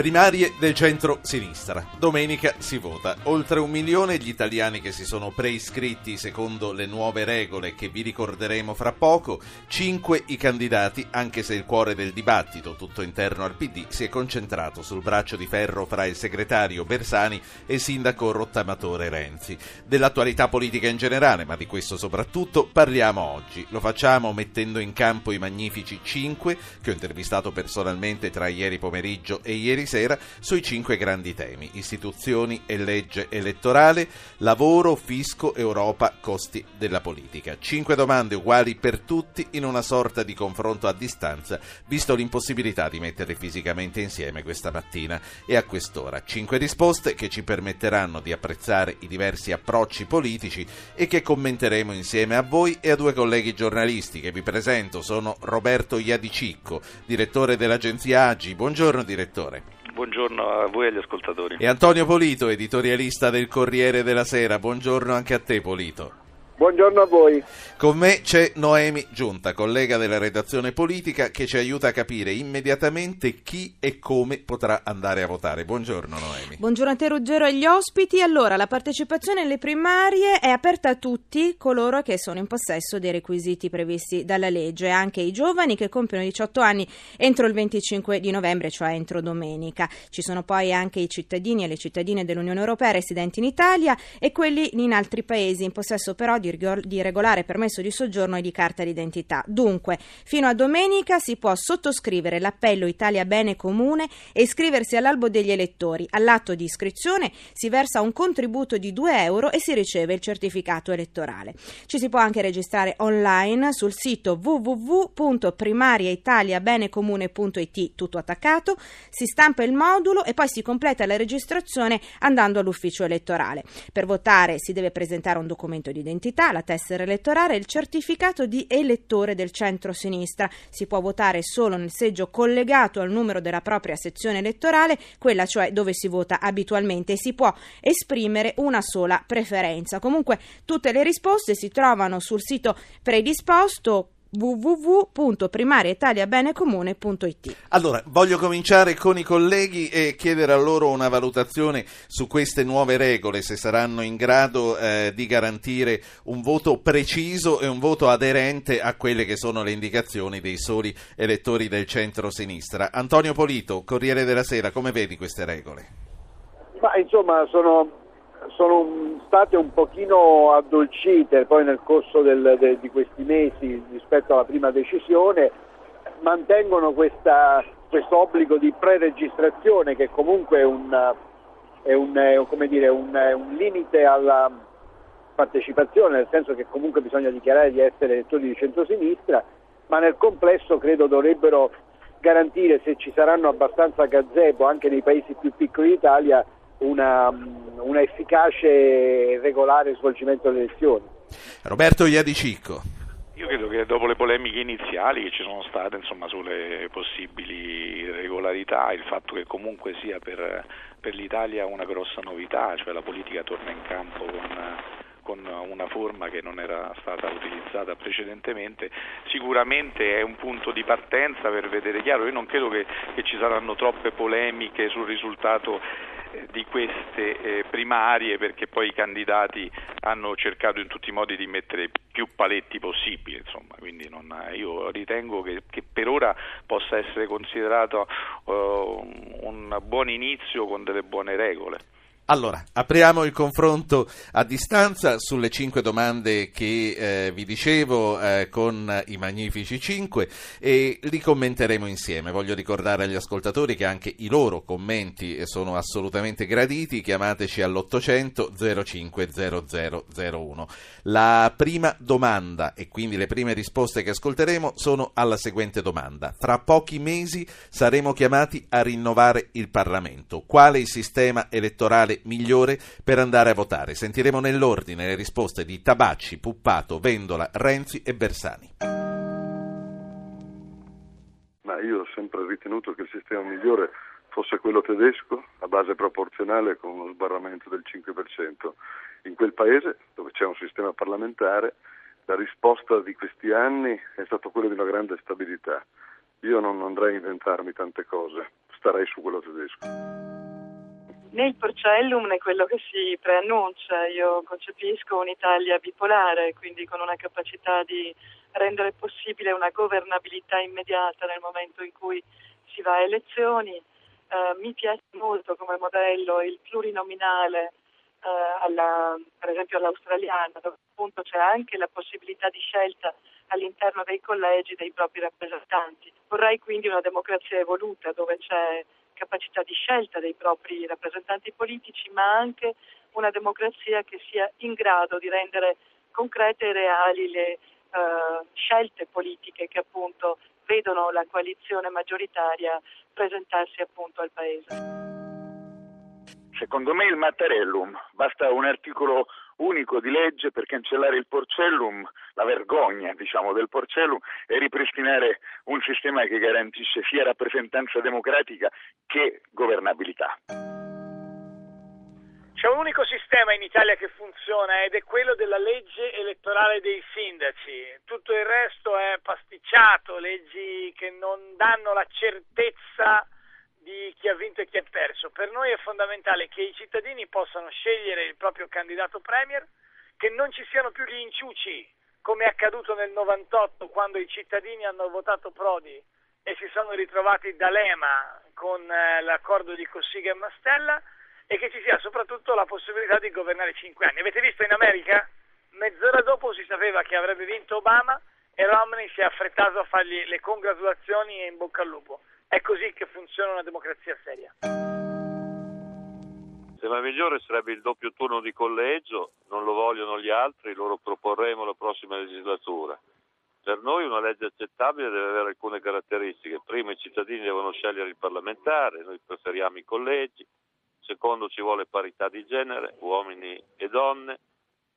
Primarie del centro-sinistra. Domenica si vota. Oltre un milione gli italiani che si sono preiscritti secondo le nuove regole che vi ricorderemo fra poco. Cinque i candidati, anche se il cuore del dibattito, tutto interno al PD, si è concentrato sul braccio di ferro fra il segretario Bersani e il sindaco rottamatore Renzi. Dell'attualità politica in generale, ma di questo soprattutto, parliamo oggi. Lo facciamo mettendo in campo i magnifici cinque che ho intervistato personalmente tra ieri pomeriggio e ieri sera sui cinque grandi temi, istituzioni e legge elettorale, lavoro, fisco, Europa, costi della politica. Cinque domande uguali per tutti in una sorta di confronto a distanza, visto l'impossibilità di metterle fisicamente insieme questa mattina e a quest'ora. Cinque risposte che ci permetteranno di apprezzare i diversi approcci politici e che commenteremo insieme a voi e a due colleghi giornalisti che vi presento. Sono Roberto Iadicicco, direttore dell'agenzia Agi. Buongiorno direttore. Buongiorno a voi e agli ascoltatori. E Antonio Polito, editorialista del Corriere della Sera. Buongiorno anche a te Polito. Buongiorno a voi. Con me c'è Noemi Giunta, collega della redazione politica, che ci aiuta a capire immediatamente chi e come potrà andare a votare. Buongiorno Noemi. Buongiorno a te Ruggero e agli ospiti. Allora, la partecipazione alle primarie è aperta a tutti coloro che sono in possesso dei requisiti previsti dalla legge, anche i giovani che compiono 18 anni entro il 25 di novembre, cioè entro domenica. Ci sono poi anche i cittadini e le cittadine dell'Unione Europea residenti in Italia e quelli in altri paesi in possesso però di di regolare permesso di soggiorno e di carta d'identità. Dunque, fino a domenica si può sottoscrivere l'appello Italia Bene Comune e iscriversi all'albo degli elettori. All'atto di iscrizione si versa un contributo di 2 euro e si riceve il certificato elettorale. Ci si può anche registrare online sul sito www.primariaitaliabenecomune.it, tutto attaccato, si stampa il modulo e poi si completa la registrazione andando all'ufficio elettorale. Per votare si deve presentare un documento di identità, la tessera elettorale e il certificato di elettore del centro-sinistra. Si può votare solo nel seggio collegato al numero della propria sezione elettorale, quella cioè dove si vota abitualmente, e si può esprimere una sola preferenza. Comunque tutte le risposte si trovano sul sito predisposto www.primariaitaliabenecomune.it Allora, voglio cominciare con i colleghi e chiedere a loro una valutazione su queste nuove regole, se saranno in grado eh, di garantire un voto preciso e un voto aderente a quelle che sono le indicazioni dei soli elettori del centro-sinistra. Antonio Polito, Corriere della Sera, come vedi queste regole? Ma insomma, sono sono state un pochino addolcite poi nel corso del, de, di questi mesi rispetto alla prima decisione, mantengono questo obbligo di preregistrazione che comunque è un, è un, è dire, un, un limite alla partecipazione, nel senso che comunque bisogna dichiarare di essere elettori di centrosinistra, ma nel complesso credo dovrebbero garantire, se ci saranno abbastanza gazebo anche nei paesi più piccoli d'Italia, una, una efficace e regolare svolgimento delle elezioni. Roberto Iadicicco. Io credo che dopo le polemiche iniziali che ci sono state insomma, sulle possibili irregolarità, il fatto che comunque sia per, per, l'Italia una grossa novità, cioè la politica torna in campo con, con una forma che non era stata utilizzata precedentemente, sicuramente è un punto di partenza per vedere chiaro. Io non credo che, che ci saranno troppe polemiche sul risultato di queste eh, primarie perché poi i candidati hanno cercato in tutti i modi di mettere più paletti possibili, insomma, quindi non, io ritengo che, che, per ora possa essere considerato uh, un buon inizio con delle buone regole. Allora, apriamo il confronto a distanza sulle cinque domande che eh, vi dicevo eh, con i magnifici cinque e li commenteremo insieme. Voglio ricordare agli ascoltatori che anche i loro commenti sono assolutamente graditi. Chiamateci all'800 050001. La prima domanda e quindi le prime risposte che ascolteremo sono alla seguente domanda. Fra pochi mesi saremo chiamati a rinnovare il Parlamento. Quale il sistema elettorale migliore per andare a votare. Sentiremo nell'ordine le risposte di Tabacci, Puppato, Vendola, Renzi e Bersani. Ma io ho sempre ritenuto che il sistema migliore fosse quello tedesco a base proporzionale con uno sbarramento del 5%. In quel paese, dove c'è un sistema parlamentare, la risposta di questi anni è stata quella di una grande stabilità. Io non andrei a inventarmi tante cose, starei su quello tedesco. Né il Porcellum né quello che si preannuncia. Io concepisco un'Italia bipolare, quindi con una capacità di rendere possibile una governabilità immediata nel momento in cui si va a elezioni. Eh, mi piace molto come modello il plurinominale eh, alla, per esempio all'australiana, dove appunto c'è anche la possibilità di scelta all'interno dei collegi dei propri rappresentanti. Vorrei quindi una democrazia evoluta dove c'è capacità di scelta dei propri rappresentanti politici, ma anche una democrazia che sia in grado di rendere concrete e reali le uh, scelte politiche che appunto vedono la coalizione maggioritaria presentarsi appunto al Paese. Secondo me il Mattarellum, basta un articolo unico di legge per cancellare il Porcellum, la vergogna diciamo, del Porcellum e ripristinare un sistema che garantisce sia rappresentanza democratica che governabilità. C'è un unico sistema in Italia che funziona ed è quello della legge elettorale dei sindaci. Tutto il resto è pasticciato, leggi che non danno la certezza di chi ha vinto e chi ha perso. Per noi è fondamentale che i cittadini possano scegliere il proprio candidato premier, che non ci siano più gli inciuci, come è accaduto nel 98 quando i cittadini hanno votato Prodi e si sono ritrovati D'Alema con eh, l'accordo di Cossiga e Mastella e che ci sia soprattutto la possibilità di governare cinque anni. Avete visto in America? Mezz'ora dopo si sapeva che avrebbe vinto Obama e Romney si è affrettato a fargli le congratulazioni e in bocca al lupo. È così che funziona una democrazia seria. Il tema migliore sarebbe il doppio turno di collegio, non lo vogliono gli altri, loro proporremo la prossima legislatura. Per noi una legge accettabile deve avere alcune caratteristiche. Primo, i cittadini devono scegliere il parlamentare, noi preferiamo i collegi. Secondo, ci vuole parità di genere, uomini e donne.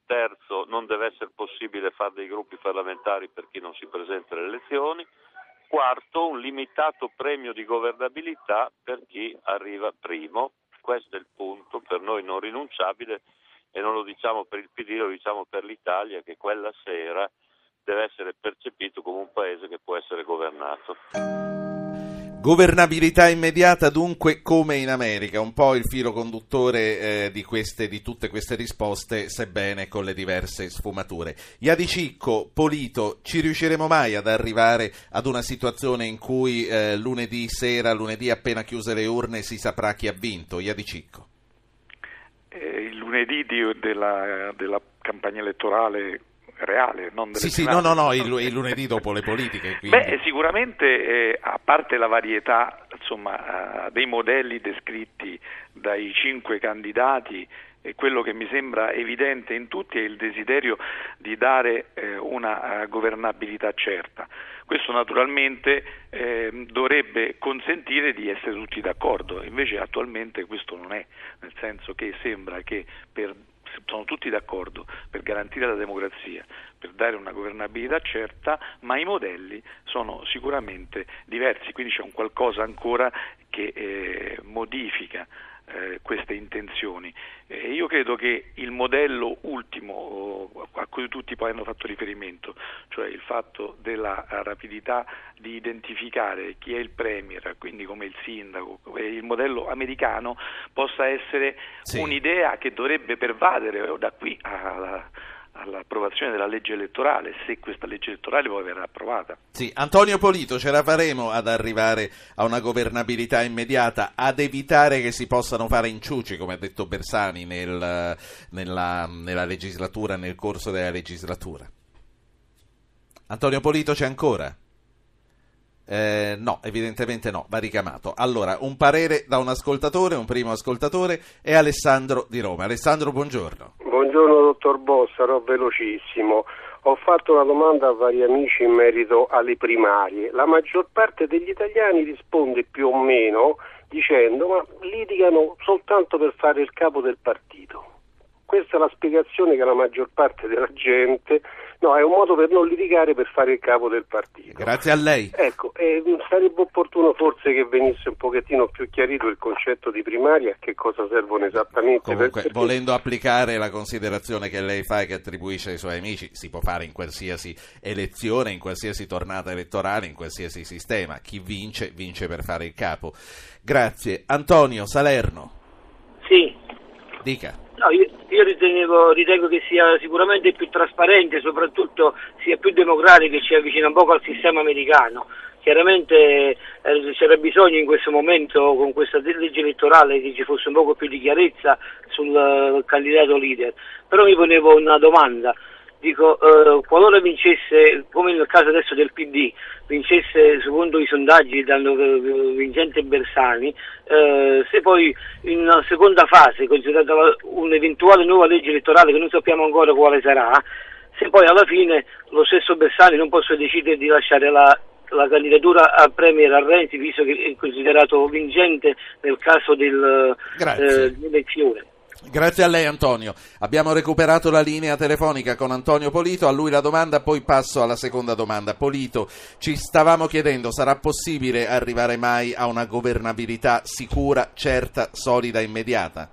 Terzo, non deve essere possibile fare dei gruppi parlamentari per chi non si presenta alle elezioni quarto un limitato premio di governabilità per chi arriva primo. Questo è il punto per noi non rinunciabile e non lo diciamo per il PD, lo diciamo per l'Italia che quella sera deve essere percepito come un paese che può essere governato. Governabilità immediata dunque come in America, un po' il filo conduttore eh, di, queste, di, tutte queste risposte, sebbene con le diverse sfumature. Iadi Cicco, Polito, ci riusciremo mai ad arrivare ad una situazione in cui eh, lunedì sera, lunedì appena chiuse le urne, si saprà chi ha vinto? Iadi Cicco. Eh, il lunedì di, della, della campagna elettorale reale, non delle Sì, sì, no, no, no, il, il, lunedì dopo le politiche. Quindi. Beh, sicuramente, eh, a parte la varietà insomma, uh, dei modelli descritti dai cinque candidati, e quello che mi sembra evidente in tutti è il desiderio di dare eh, una uh, governabilità certa. Questo naturalmente eh, dovrebbe consentire di essere tutti d'accordo, invece attualmente questo non è, nel senso che sembra che per sono tutti d'accordo per garantire la democrazia, per dare una governabilità certa, ma i modelli sono sicuramente diversi, quindi c'è un qualcosa ancora che eh, modifica eh, queste intenzioni. Eh, io credo che il modello ultimo a cui tutti poi hanno fatto riferimento, cioè il fatto della rapidità di identificare chi è il premier, quindi come il sindaco, il modello americano, possa essere sì. un'idea che dovrebbe pervadere da qui alla all'approvazione della legge elettorale, se questa legge elettorale poi verrà approvata. Sì, Antonio Polito, ce la faremo ad arrivare a una governabilità immediata, ad evitare che si possano fare inciuci, come ha detto Bersani, nel, nella, nella legislatura, nel corso della legislatura. Antonio Polito c'è ancora? Eh, no, evidentemente no, va ricamato. Allora, un parere da un ascoltatore, un primo ascoltatore, è Alessandro di Roma. Alessandro, buongiorno. Buongiorno dottor Boss, sarò velocissimo. Ho fatto una domanda a vari amici in merito alle primarie. La maggior parte degli italiani risponde più o meno dicendo ma litigano soltanto per fare il capo del partito. Questa è la spiegazione che la maggior parte della gente No, è un modo per non litigare per fare il capo del partito. Grazie a lei. Ecco, eh, sarebbe opportuno forse che venisse un pochettino più chiarito il concetto di primaria, a che cosa servono esattamente. Comunque, perché... volendo applicare la considerazione che lei fa e che attribuisce ai suoi amici, si può fare in qualsiasi elezione, in qualsiasi tornata elettorale, in qualsiasi sistema. Chi vince, vince per fare il capo. Grazie. Antonio Salerno. Sì. Dica. No, io, io ritenevo, ritengo che sia sicuramente più trasparente, soprattutto sia più democratico e ci avvicina un po' al sistema americano. Chiaramente eh, c'era bisogno in questo momento, con questa legge elettorale, che ci fosse un po' più di chiarezza sul uh, candidato leader. Però mi ponevo una domanda. Dico, eh, qualora vincesse, come nel caso adesso del PD, vincesse secondo i sondaggi dando eh, vincente Bersani, eh, se poi in una seconda fase, considerata un'eventuale nuova legge elettorale che non sappiamo ancora quale sarà, se poi alla fine lo stesso Bersani non possa decidere di lasciare la, la candidatura a Premier a Renzi, visto che è considerato vincente nel caso del, eh, dell'elezione. Grazie a lei Antonio. Abbiamo recuperato la linea telefonica con Antonio Polito, a lui la domanda, poi passo alla seconda domanda. Polito, ci stavamo chiedendo, sarà possibile arrivare mai a una governabilità sicura, certa, solida, immediata?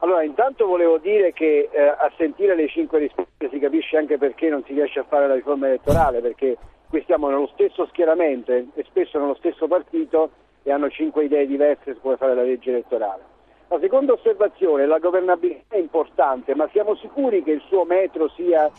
Allora, intanto volevo dire che eh, a sentire le cinque risposte si capisce anche perché non si riesce a fare la riforma elettorale, perché qui stiamo nello stesso schieramento e spesso nello stesso partito e hanno cinque idee diverse su come fare la legge elettorale. La seconda osservazione, la governabilità è importante, ma siamo sicuri che il suo metro sia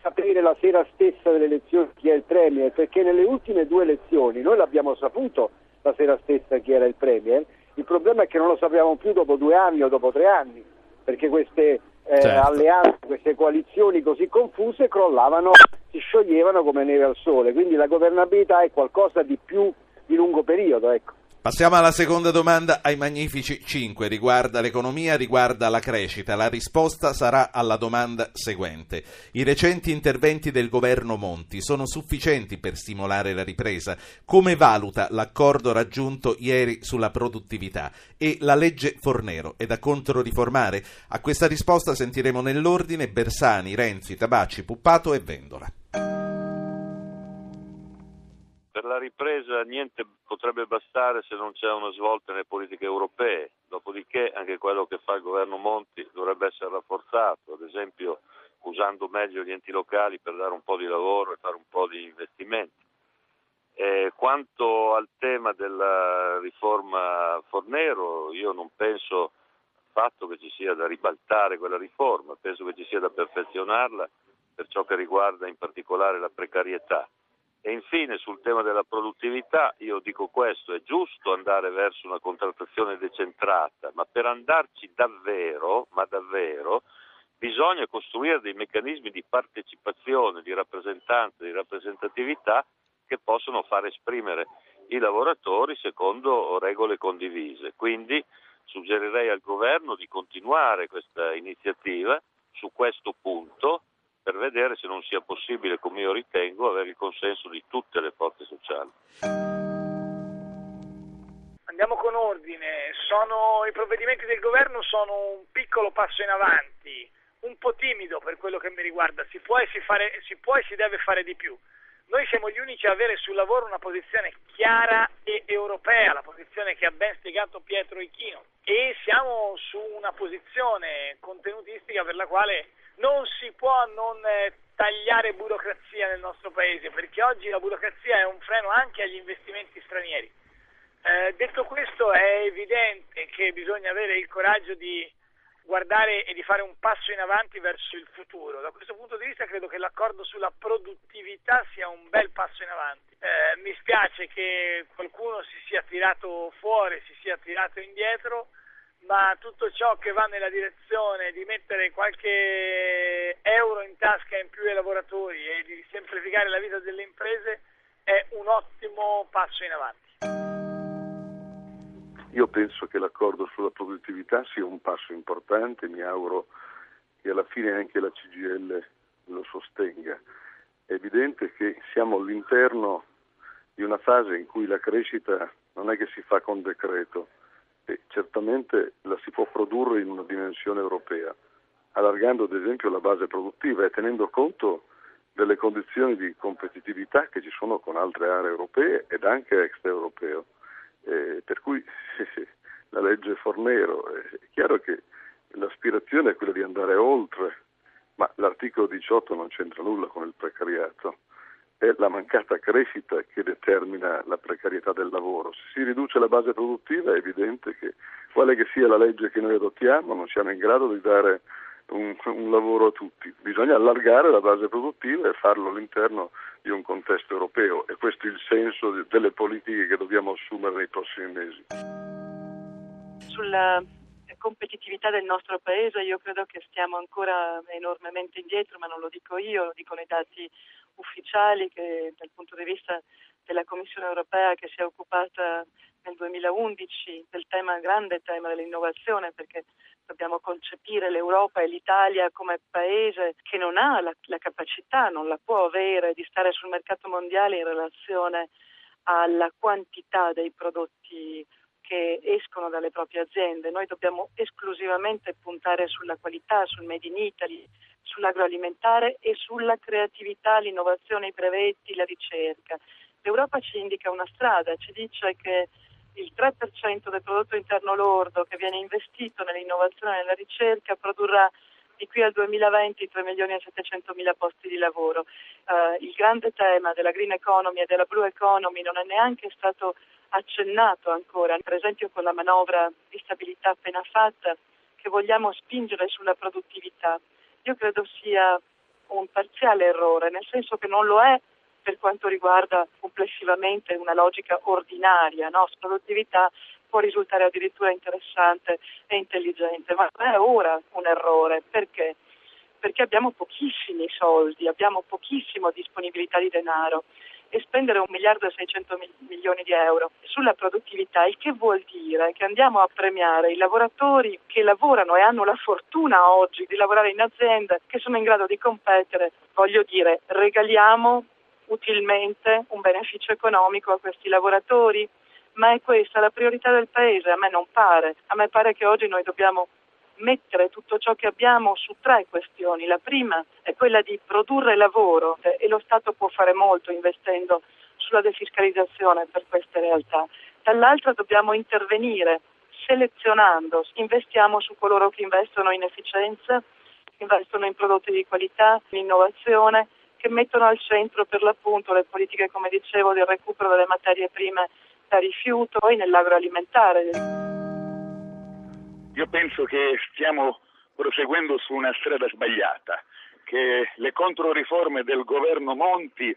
sapere la sera stessa delle elezioni chi è il Premier? Perché nelle ultime due elezioni noi l'abbiamo saputo la sera stessa chi era il Premier, il problema è che non lo sappiamo più dopo due anni o dopo tre anni, perché queste eh, certo. alleanze, queste coalizioni così confuse crollavano, si scioglievano come neve al sole, quindi la governabilità è qualcosa di più di lungo periodo. Ecco. Passiamo alla seconda domanda ai magnifici 5, riguarda l'economia, riguarda la crescita. La risposta sarà alla domanda seguente. I recenti interventi del governo Monti sono sufficienti per stimolare la ripresa? Come valuta l'accordo raggiunto ieri sulla produttività? E la legge Fornero è da controriformare? A questa risposta sentiremo nell'ordine Bersani, Renzi, Tabacci, Puppato e Vendola per la ripresa niente potrebbe bastare se non c'è una svolta nelle politiche europee, dopodiché anche quello che fa il governo Monti dovrebbe essere rafforzato, ad esempio usando meglio gli enti locali per dare un po' di lavoro e fare un po' di investimenti. Eh, quanto al tema della riforma Fornero, io non penso affatto che ci sia da ribaltare quella riforma, penso che ci sia da perfezionarla per ciò che riguarda in particolare la precarietà. E infine sul tema della produttività io dico questo, è giusto andare verso una contrattazione decentrata, ma per andarci davvero, ma davvero, bisogna costruire dei meccanismi di partecipazione, di rappresentanza, di rappresentatività che possono far esprimere i lavoratori secondo regole condivise. Quindi suggerirei al governo di continuare questa iniziativa su questo punto per vedere se non sia possibile, come io ritengo, avere il consenso di tutte le forze sociali. Andiamo con ordine. Sono, I provvedimenti del governo sono un piccolo passo in avanti, un po' timido per quello che mi riguarda. Si può e si, fare, si, può e si deve fare di più. Noi siamo gli unici a avere sul lavoro una posizione chiara e europea, la posizione che ha ben spiegato Pietro Ichino, e siamo su una posizione contenutistica per la quale non si può non eh, tagliare burocrazia nel nostro paese, perché oggi la burocrazia è un freno anche agli investimenti stranieri. Eh, detto questo è evidente che bisogna avere il coraggio di guardare e di fare un passo in avanti verso il futuro. Da questo punto di vista credo che l'accordo sulla produttività sia un bel passo in avanti. Eh, mi spiace che qualcuno si sia tirato fuori, si sia tirato indietro ma tutto ciò che va nella direzione di mettere qualche euro in tasca in più ai lavoratori e di semplificare la vita delle imprese è un ottimo passo in avanti. Io penso che l'accordo sulla produttività sia un passo importante, mi auguro che alla fine anche la CGL lo sostenga. È evidente che siamo all'interno di una fase in cui la crescita non è che si fa con decreto, e certamente la si può produrre in una dimensione europea, allargando ad esempio la base produttiva e tenendo conto delle condizioni di competitività che ci sono con altre aree europee ed anche extraeuropeo. Eh, per cui la legge Fornero è chiaro che l'aspirazione è quella di andare oltre, ma l'articolo 18 non c'entra nulla con il precariato è la mancata crescita che determina la precarietà del lavoro. Se si riduce la base produttiva è evidente che quale che sia la legge che noi adottiamo non siamo in grado di dare un, un lavoro a tutti. Bisogna allargare la base produttiva e farlo all'interno di un contesto europeo e questo è il senso di, delle politiche che dobbiamo assumere nei prossimi mesi. Sulla competitività del nostro paese io credo che stiamo ancora enormemente indietro, ma non lo dico io, lo dicono i dati ufficiali che dal punto di vista della Commissione europea che si è occupata nel 2011 del tema, grande tema dell'innovazione perché dobbiamo concepire l'Europa e l'Italia come paese che non ha la, la capacità, non la può avere di stare sul mercato mondiale in relazione alla quantità dei prodotti che escono dalle proprie aziende. Noi dobbiamo esclusivamente puntare sulla qualità, sul Made in Italy, sull'agroalimentare e sulla creatività, l'innovazione, i brevetti, la ricerca. L'Europa ci indica una strada, ci dice che il 3% del prodotto interno lordo che viene investito nell'innovazione e nella ricerca produrrà di qui al 2020 3 milioni e 700 mila posti di lavoro. Uh, il grande tema della green economy e della blue economy non è neanche stato accennato ancora, per esempio con la manovra di stabilità appena fatta, che vogliamo spingere sulla produttività. Io credo sia un parziale errore, nel senso che non lo è per quanto riguarda complessivamente una logica ordinaria, no? produttività può risultare addirittura interessante e intelligente, ma è ora un errore. Perché? Perché abbiamo pochissimi soldi, abbiamo pochissima disponibilità di denaro e spendere un miliardo e 600 milioni di euro sulla produttività, il che vuol dire che andiamo a premiare i lavoratori che lavorano e hanno la fortuna oggi di lavorare in aziende che sono in grado di competere, voglio dire, regaliamo utilmente un beneficio economico a questi lavoratori, ma è questa la priorità del Paese? A me non pare, a me pare che oggi noi dobbiamo mettere tutto ciò che abbiamo su tre questioni. La prima è quella di produrre lavoro e lo Stato può fare molto investendo sulla defiscalizzazione per queste realtà. Dall'altra dobbiamo intervenire selezionando, investiamo su coloro che investono in efficienza, investono in prodotti di qualità, in innovazione, che mettono al centro per l'appunto le politiche, come dicevo, del recupero delle materie prime da rifiuto e nell'agroalimentare. Io penso che stiamo proseguendo su una strada sbagliata, che le controriforme del governo Monti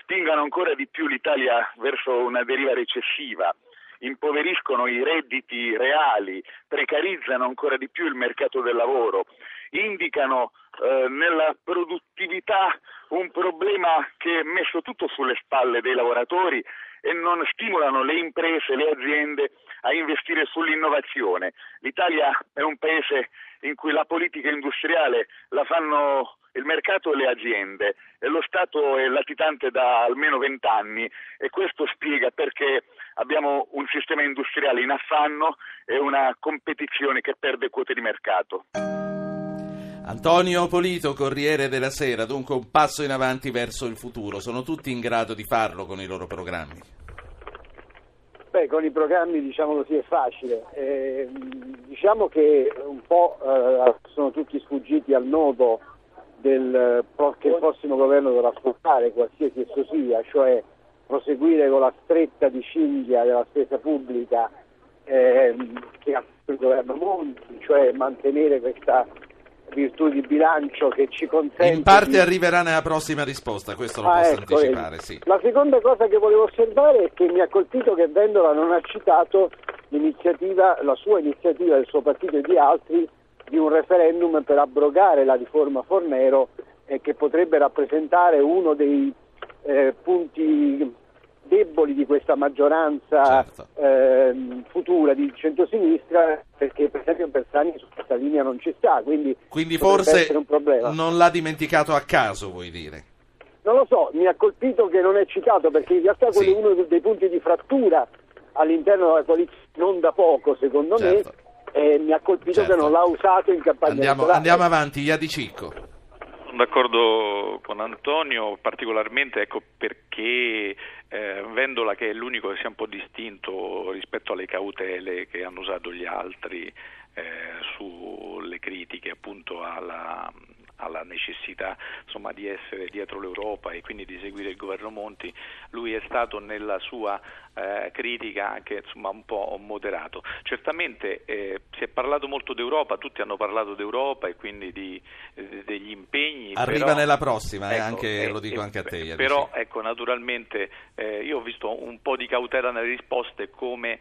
spingano ancora di più l'Italia verso una deriva recessiva, impoveriscono i redditi reali, precarizzano ancora di più il mercato del lavoro, indicano eh, nella produttività un problema che è messo tutto sulle spalle dei lavoratori e non stimolano le imprese, le aziende a investire sull'innovazione. L'Italia è un paese in cui la politica industriale la fanno il mercato e le aziende e lo Stato è latitante da almeno vent'anni e questo spiega perché abbiamo un sistema industriale in affanno e una competizione che perde quote di mercato. Antonio Polito, Corriere della Sera, dunque un passo in avanti verso il futuro. Sono tutti in grado di farlo con i loro programmi? Beh, con i programmi diciamo così è facile. Eh, diciamo che un po' eh, sono tutti sfuggiti al nodo del, che il prossimo governo dovrà affrontare, qualsiasi esso sia, cioè proseguire con la stretta di cinghia della spesa pubblica eh, che ha il governo Monti, cioè mantenere questa virtù di bilancio che ci consente. In parte di... arriverà nella prossima risposta, questo lo ah, posso ecco, anticipare. Sì. La seconda cosa che volevo osservare è che mi ha colpito che Vendola non ha citato l'iniziativa, la sua iniziativa del suo partito e di altri di un referendum per abrogare la riforma Fornero e che potrebbe rappresentare uno dei eh, punti deboli di questa maggioranza certo. eh, futura di centrosinistra perché per esempio Bersani su questa linea non ci sta quindi, quindi forse non l'ha dimenticato a caso vuoi dire non lo so, mi ha colpito che non è citato perché in realtà quello sì. è uno dei punti di frattura all'interno della coalizione non da poco secondo certo. me e mi ha colpito certo. che non l'ha usato in campagna andiamo, andiamo avanti, Iadi Cicco Sono d'accordo con Antonio, particolarmente ecco, perché Vendola, che è l'unico che si è un po' distinto rispetto alle cautele che hanno usato gli altri eh, sulle critiche appunto alla, alla necessità insomma, di essere dietro l'Europa e quindi di seguire il governo Monti, lui è stato nella sua eh, critica anche insomma, un po' moderato. Certamente eh, si è parlato molto d'Europa, tutti hanno parlato d'Europa e quindi di, eh, degli impegni. Arriva però, nella prossima, eh, ecco, anche, eh, lo dico eh, anche a te. Però ecco, naturalmente io ho visto un po' di cautela nelle risposte come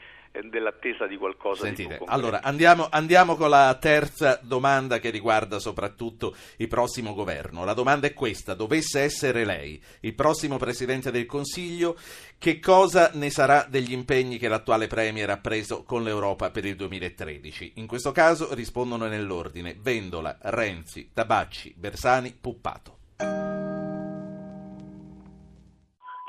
dell'attesa di qualcosa Sentite, di allora andiamo, andiamo, con la terza domanda che riguarda soprattutto il prossimo governo. La domanda è questa: dovesse essere lei il prossimo Presidente del Consiglio, che cosa ne sarà degli impegni che l'attuale Premier ha preso con l'Europa per il 2013? In questo caso rispondono nell'ordine Vendola, Renzi, Tabacci, Bersani, Puppato.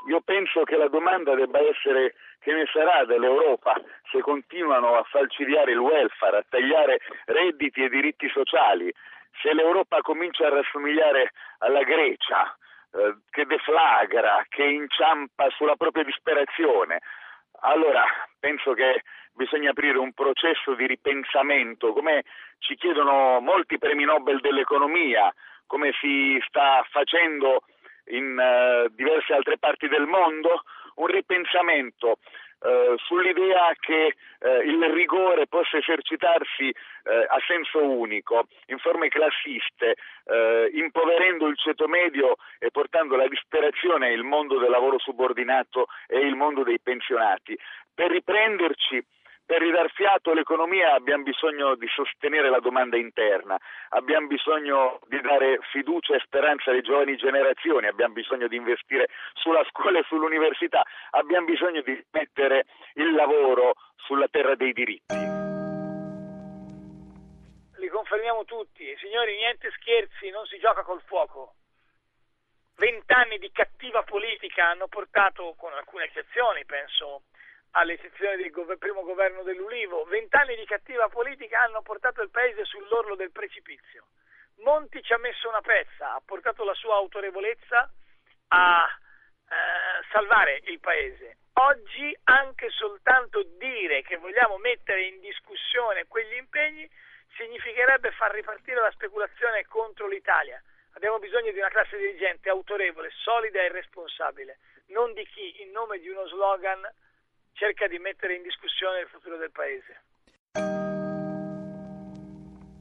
Io penso che la domanda debba essere che ne sarà dell'Europa se continuano a falcidiare il welfare, a tagliare redditi e diritti sociali, se l'Europa comincia a rassomigliare alla Grecia, eh, che deflagra, che inciampa sulla propria disperazione. Allora penso che bisogna aprire un processo di ripensamento, come ci chiedono molti premi Nobel dell'economia, come si sta facendo in uh, diverse altre parti del mondo, un ripensamento eh, sull'idea che eh, il rigore possa esercitarsi eh, a senso unico, in forme classiste, eh, impoverendo il ceto medio e portando alla disperazione il mondo del lavoro subordinato e il mondo dei pensionati. Per riprenderci per ridar fiato all'economia abbiamo bisogno di sostenere la domanda interna, abbiamo bisogno di dare fiducia e speranza alle giovani generazioni, abbiamo bisogno di investire sulla scuola e sull'università, abbiamo bisogno di mettere il lavoro sulla terra dei diritti. Li confermiamo tutti, signori, niente scherzi, non si gioca col fuoco. Vent'anni di cattiva politica hanno portato, con alcune eccezioni, penso alle elezioni del gov- primo governo dell'Ulivo. Vent'anni di cattiva politica hanno portato il paese sull'orlo del precipizio. Monti ci ha messo una pezza, ha portato la sua autorevolezza a eh, salvare il paese. Oggi anche soltanto dire che vogliamo mettere in discussione quegli impegni significherebbe far ripartire la speculazione contro l'Italia. Abbiamo bisogno di una classe dirigente autorevole, solida e responsabile, non di chi in nome di uno slogan cerca di mettere in discussione il futuro del Paese.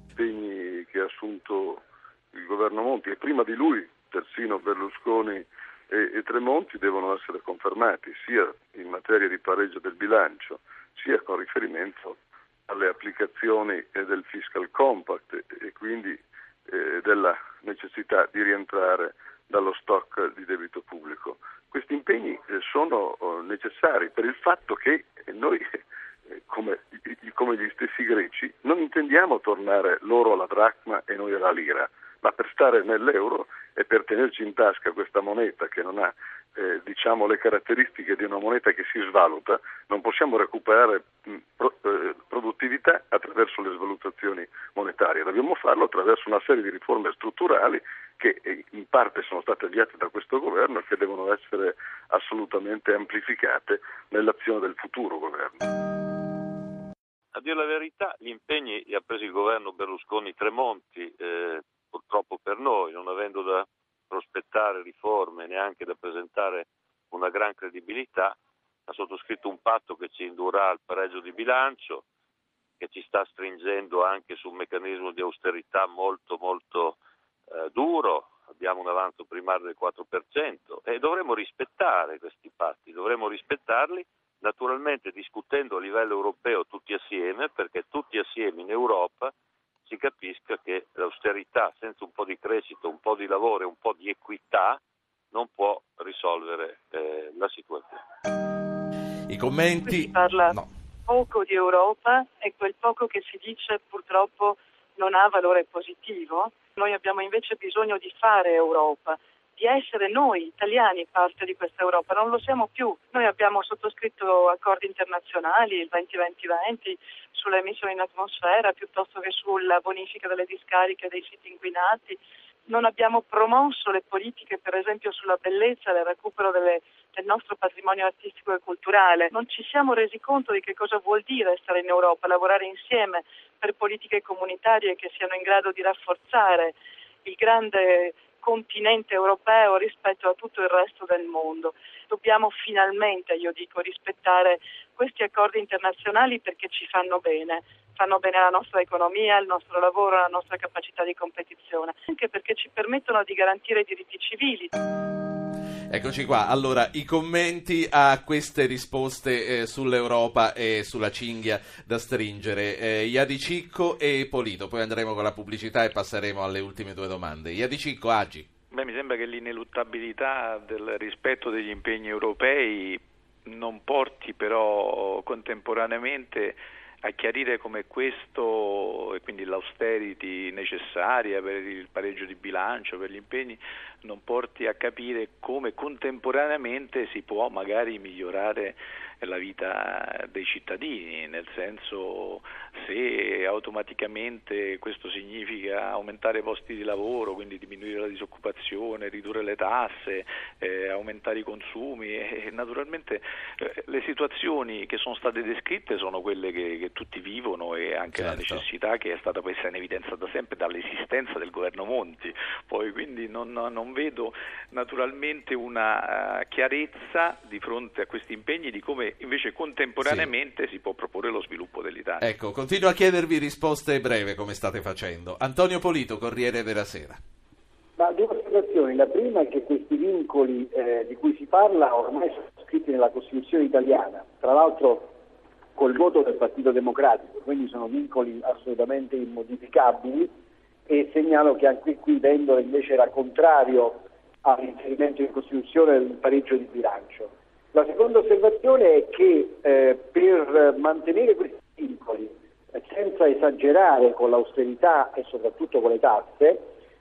Impegni che ha assunto il governo Monti e prima di lui persino Berlusconi e, e Tremonti devono essere confermati sia in materia di pareggio del bilancio sia con riferimento alle applicazioni del fiscal compact e, quindi eh, della necessità di rientrare dallo stock di debito pubblico. Questi impegni eh, sono oh, necessari per il fatto che noi, eh, come, come gli stessi greci, non intendiamo tornare loro alla dracma e noi alla lira, ma per stare nell'euro e per tenerci in tasca questa moneta che non ha eh, diciamo, le caratteristiche di una moneta che si svaluta, non possiamo recuperare mh, pro, eh, produttività attraverso le svalutazioni monetarie, dobbiamo farlo attraverso una serie di riforme strutturali che eh, in parte sono state avviate da questo governo e che devono essere assolutamente amplificate nell'azione del futuro governo. A dire la verità, gli impegni li ha presi il governo Berlusconi-Tremonti, eh, purtroppo per noi, non avendo da prospettare riforme, neanche da presentare una gran credibilità, ha sottoscritto un patto che ci indurrà al pareggio di bilancio, che ci sta stringendo anche su un meccanismo di austerità molto molto eh, duro, abbiamo un avanzo primario del 4% e dovremo rispettare questi patti, dovremo rispettarli naturalmente discutendo a livello europeo tutti assieme, perché tutti assieme in Europa si capisca che l'austerità senza un po' di crescita, un po' di lavoro e un po' di equità non può risolvere eh, la situazione. I commenti? Si parla no. poco di Europa e quel poco che si dice purtroppo non ha valore positivo. Noi abbiamo invece bisogno di fare Europa, di essere noi italiani parte di questa Europa, non lo siamo più. Noi abbiamo sottoscritto accordi internazionali, il 2020-2020, sulle emissioni in atmosfera piuttosto che sulla bonifica delle discariche dei siti inquinati, non abbiamo promosso le politiche per esempio sulla bellezza il recupero delle, del nostro patrimonio artistico e culturale. Non ci siamo resi conto di che cosa vuol dire stare in Europa, lavorare insieme per politiche comunitarie che siano in grado di rafforzare il grande continente europeo rispetto a tutto il resto del mondo. Dobbiamo finalmente, io dico, rispettare questi accordi internazionali perché ci fanno bene fanno bene alla nostra economia, al nostro lavoro, alla nostra capacità di competizione, anche perché ci permettono di garantire i diritti civili. Eccoci qua, allora i commenti a queste risposte eh, sull'Europa e sulla cinghia da stringere, eh, Iadi Cicco e Polito, poi andremo con la pubblicità e passeremo alle ultime due domande. Iadi Cicco, Agi. Beh, mi sembra che l'ineluttabilità del rispetto degli impegni europei non porti però contemporaneamente a chiarire come questo e quindi l'austerity necessaria per il pareggio di bilancio, per gli impegni, non porti a capire come contemporaneamente si può magari migliorare la vita dei cittadini, nel senso se automaticamente questo significa aumentare posti di lavoro, quindi diminuire la disoccupazione, ridurre le tasse, eh, aumentare i consumi e, naturalmente eh, le situazioni che sono state descritte sono quelle che, che tutti vivono e anche certo. la necessità che è stata messa in evidenza da sempre dall'esistenza del governo Monti, poi quindi non, non vedo naturalmente una uh, chiarezza di fronte a questi impegni di come invece contemporaneamente sì. si può proporre lo sviluppo dell'Italia. Ecco, continuo a chiedervi risposte breve come state facendo. Antonio Polito, Corriere della Sera. Ma due osservazioni. La prima è che questi vincoli eh, di cui si parla ormai sono scritti nella Costituzione italiana, tra l'altro col voto del Partito Democratico, quindi sono vincoli assolutamente immodificabili e segnalo che anche qui Vendola invece era contrario all'inserimento in Costituzione del pareggio di bilancio. La seconda osservazione è che eh, per mantenere questi vincoli, eh, senza esagerare con l'austerità e soprattutto con le tasse,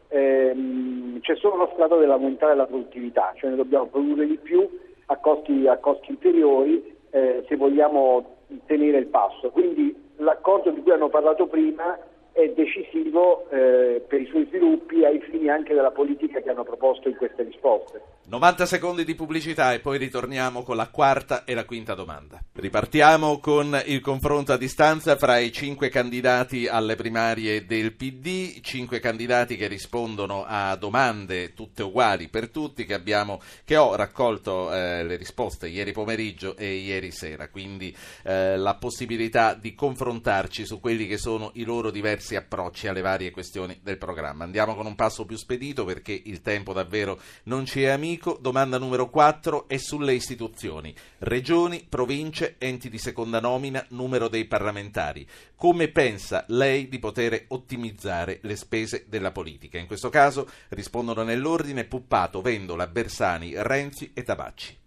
ehm, c'è solo lo strato dell'aumentare la produttività, cioè noi dobbiamo produrre di più a costi, a costi inferiori eh, se vogliamo tenere il passo. Quindi l'accordo di cui hanno parlato prima è decisivo eh, per i suoi sviluppi ai fini anche della politica che hanno proposto in queste risposte. 90 secondi di pubblicità e poi ritorniamo con la quarta e la quinta domanda. Ripartiamo con il confronto a distanza fra i cinque candidati alle primarie del PD, cinque candidati che rispondono a domande tutte uguali per tutti che, abbiamo, che ho raccolto eh, le risposte ieri pomeriggio e ieri sera, quindi eh, la possibilità di confrontarci su quelli che sono i loro diversi approcci alle varie questioni del programma. Andiamo con un passo più spedito perché il tempo davvero non ci è Amico, domanda numero 4 è sulle istituzioni. Regioni, province, enti di seconda nomina, numero dei parlamentari. Come pensa lei di poter ottimizzare le spese della politica? In questo caso rispondono nell'ordine Puppato, Vendola, Bersani, Renzi e Tabacci.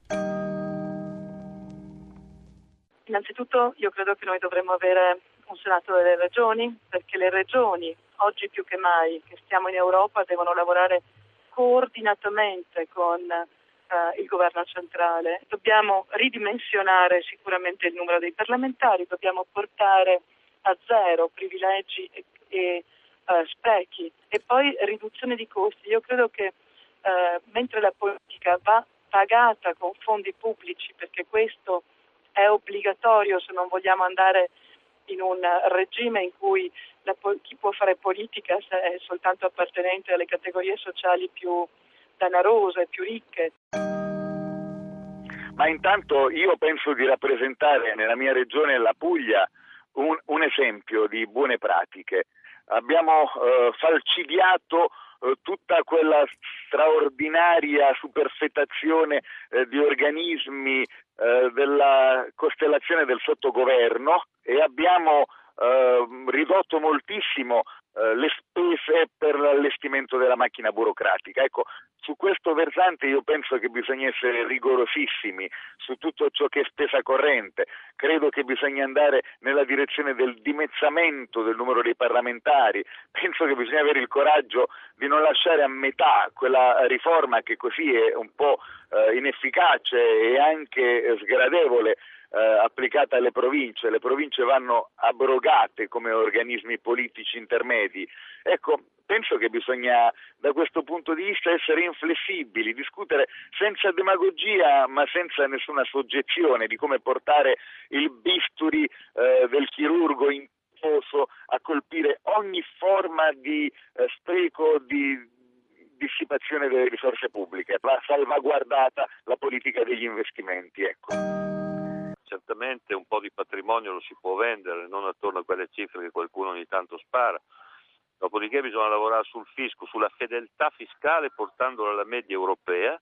Innanzitutto io credo che noi dovremmo avere un Senato delle regioni perché le regioni, oggi più che mai che stiamo in Europa, devono lavorare coordinatamente con eh, il governo centrale. Dobbiamo ridimensionare sicuramente il numero dei parlamentari, dobbiamo portare a zero privilegi e, e eh, sprechi e poi riduzione di costi. Io credo che eh, mentre la politica va pagata con fondi pubblici, perché questo è obbligatorio se non vogliamo andare in un regime in cui la, chi può fare politica è soltanto appartenente alle categorie sociali più danarose, più ricche. Ma intanto io penso di rappresentare nella mia regione, la Puglia, un, un esempio di buone pratiche. Abbiamo eh, falcidiato eh, tutta quella straordinaria superfetazione eh, di organismi eh, della costellazione del sottogoverno e abbiamo eh, ridotto moltissimo eh, le spese per l'allestimento della macchina burocratica. Ecco, su questo versante io penso che bisogna essere rigorosissimi su tutto ciò che è spesa corrente. Credo che bisogna andare nella direzione del dimezzamento del numero dei parlamentari. Penso che bisogna avere il coraggio di non lasciare a metà quella riforma che così è un po' eh, inefficace e anche sgradevole applicata alle province, le province vanno abrogate come organismi politici intermedi. Ecco, penso che bisogna da questo punto di vista essere inflessibili, discutere senza demagogia ma senza nessuna soggezione di come portare il bisturi eh, del chirurgo in a colpire ogni forma di eh, spreco, di dissipazione delle risorse pubbliche, va salvaguardata la politica degli investimenti. Ecco certamente un po' di patrimonio lo si può vendere, non attorno a quelle cifre che qualcuno ogni tanto spara. Dopodiché bisogna lavorare sul fisco, sulla fedeltà fiscale portandola alla media europea